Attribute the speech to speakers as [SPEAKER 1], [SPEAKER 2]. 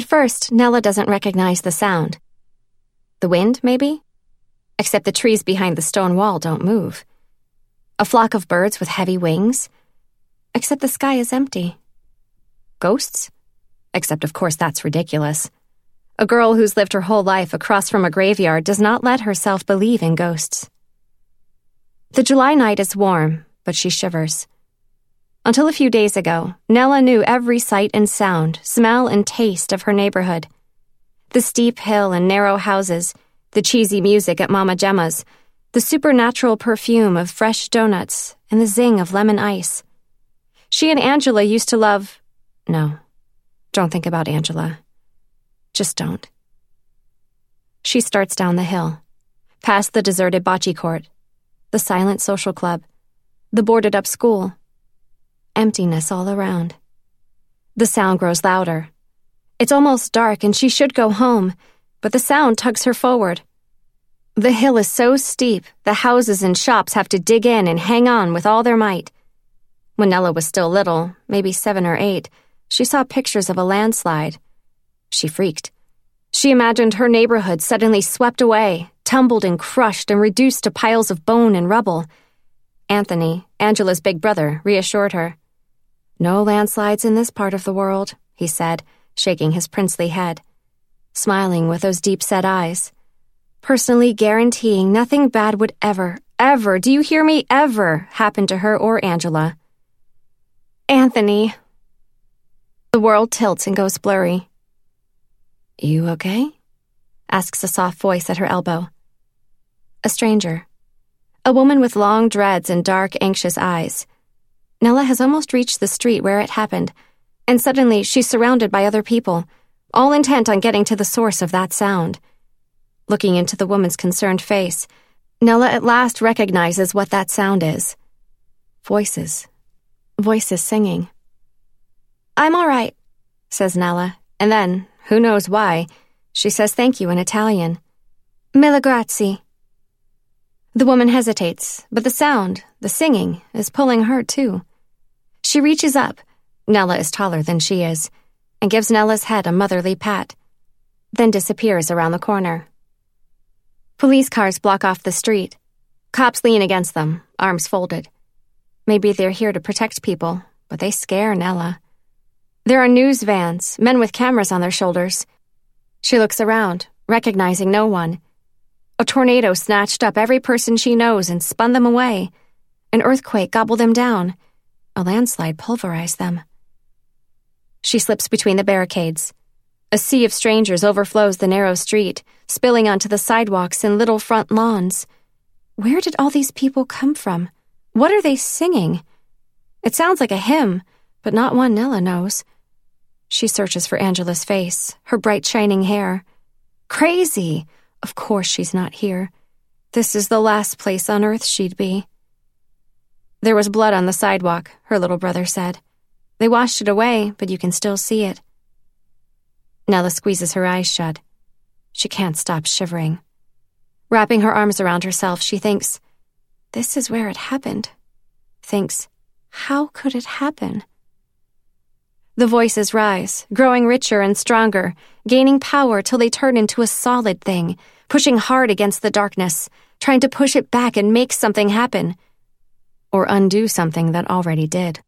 [SPEAKER 1] At first, Nella doesn't recognize the sound. The wind, maybe? Except the trees behind the stone wall don't move. A flock of birds with heavy wings? Except the sky is empty. Ghosts? Except, of course, that's ridiculous. A girl who's lived her whole life across from a graveyard does not let herself believe in ghosts. The July night is warm, but she shivers. Until a few days ago, Nella knew every sight and sound, smell and taste of her neighborhood. The steep hill and narrow houses, the cheesy music at Mama Gemma's, the supernatural perfume of fresh donuts, and the zing of lemon ice. She and Angela used to love. No, don't think about Angela. Just don't. She starts down the hill, past the deserted bocce court, the silent social club, the boarded up school. Emptiness all around. The sound grows louder. It's almost dark and she should go home, but the sound tugs her forward. The hill is so steep, the houses and shops have to dig in and hang on with all their might. When Nella was still little, maybe seven or eight, she saw pictures of a landslide. She freaked. She imagined her neighborhood suddenly swept away, tumbled and crushed and reduced to piles of bone and rubble. Anthony, Angela's big brother, reassured her. No landslides in this part of the world, he said, shaking his princely head, smiling with those deep set eyes personally guaranteeing nothing bad would ever, ever, do you hear me, ever happen to her or Angela. Anthony. The world tilts and goes blurry. You okay? asks a soft voice at her elbow. A stranger. A woman with long dreads and dark, anxious eyes. Nella has almost reached the street where it happened, and suddenly she's surrounded by other people, all intent on getting to the source of that sound. Looking into the woman's concerned face, Nella at last recognizes what that sound is. Voices. Voices singing. I'm all right, says Nella, and then, who knows why, she says thank you in Italian. Mille grazie. The woman hesitates, but the sound, the singing, is pulling her too. She reaches up, Nella is taller than she is, and gives Nella's head a motherly pat, then disappears around the corner. Police cars block off the street. Cops lean against them, arms folded. Maybe they're here to protect people, but they scare Nella. There are news vans, men with cameras on their shoulders. She looks around, recognizing no one. A tornado snatched up every person she knows and spun them away. An earthquake gobbled them down. A landslide pulverized them. She slips between the barricades. A sea of strangers overflows the narrow street, spilling onto the sidewalks and little front lawns. Where did all these people come from? What are they singing? It sounds like a hymn, but not one Nella knows. She searches for Angela's face, her bright shining hair. Crazy! Of course she's not here. This is the last place on earth she'd be. There was blood on the sidewalk, her little brother said. They washed it away, but you can still see it. Nella squeezes her eyes shut. She can't stop shivering. Wrapping her arms around herself, she thinks, This is where it happened. Thinks, How could it happen? The voices rise, growing richer and stronger, gaining power till they turn into a solid thing, pushing hard against the darkness, trying to push it back and make something happen. Or undo something that already did.